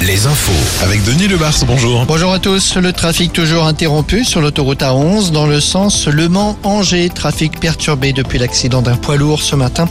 les infos. Avec Denis Lebars, bonjour. Bonjour à tous. Le trafic toujours interrompu sur l'autoroute A11 dans le sens Le Mans-Angers. Trafic perturbé depuis l'accident d'un poids lourd ce matin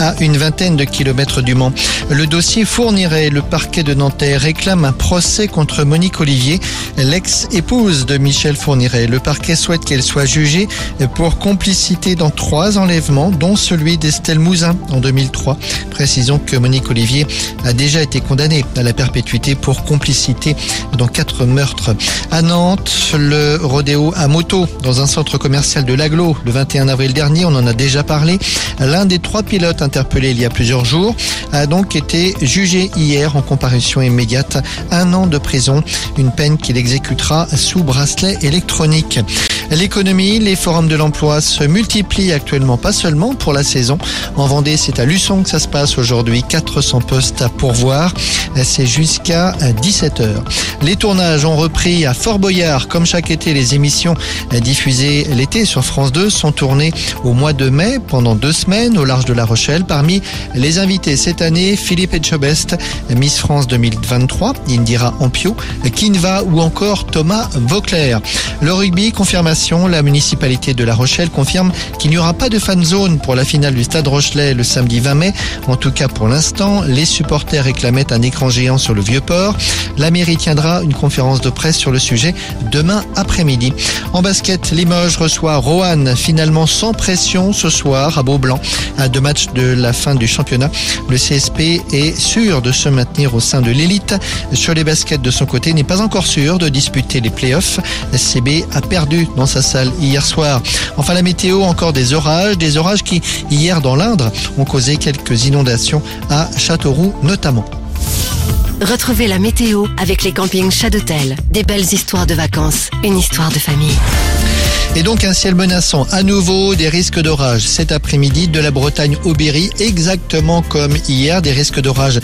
à une vingtaine de kilomètres du Mans. Le dossier fournirait. Le parquet de Nanterre réclame un procès contre Monique Olivier, l'ex-épouse de Michel Fourniret. Le parquet souhaite qu'elle soit jugée pour complicité dans trois enlèvements, dont celui d'Estelle Mouzin en 2003. Précisons que Monique Olivier a déjà été condamnée à la perpétuité pour complicité dans quatre meurtres. À Nantes, le rodéo à moto dans un centre commercial de l'Aglo le 21 avril dernier, on en a déjà parlé. L'un des trois pilotes interpellés il y a plusieurs jours a donc été jugé hier en comparution immédiate. Un an de prison, une peine qu'il exécutera sous bracelet électronique. L'économie, les forums de l'emploi se multiplient actuellement, pas seulement pour la saison. En Vendée, c'est à Luçon que ça se passe aujourd'hui. 400 postes à pourvoir. C'est jusqu'à 17h. Les tournages ont repris à Fort Boyard. Comme chaque été, les émissions diffusées l'été sur France 2 sont tournées au mois de mai pendant deux semaines au large de La Rochelle. Parmi les invités cette année, Philippe Etchebest, Miss France 2023, Indira Ampio, Kinva ou encore Thomas Vauclair. Le rugby, confirmation, la municipalité de La Rochelle confirme qu'il n'y aura pas de fan zone pour la finale du Stade Rochelet le samedi 20 mai. En tout cas pour l'instant, les supporters réclamaient un écran géant sur le vieux port. La mairie tiendra une conférence de presse sur le sujet demain après-midi. En basket, Limoges reçoit Roanne, finalement sans pression ce soir à Beaublanc. À deux matchs de la fin du championnat, le CSP est sûr de se maintenir au sein de l'élite. Sur les baskets de son côté, n'est pas encore sûr de disputer les playoffs. CB a perdu dans sa salle hier soir. Enfin la météo, encore des orages, des orages qui hier dans l'Indre ont causé quelques inondations à Châteauroux notamment. Retrouvez la météo avec les campings Chadotel. Des belles histoires de vacances, une histoire de famille. Et donc un ciel menaçant à nouveau, des risques d'orage cet après-midi de la Bretagne au Berry, exactement comme hier, des risques d'orage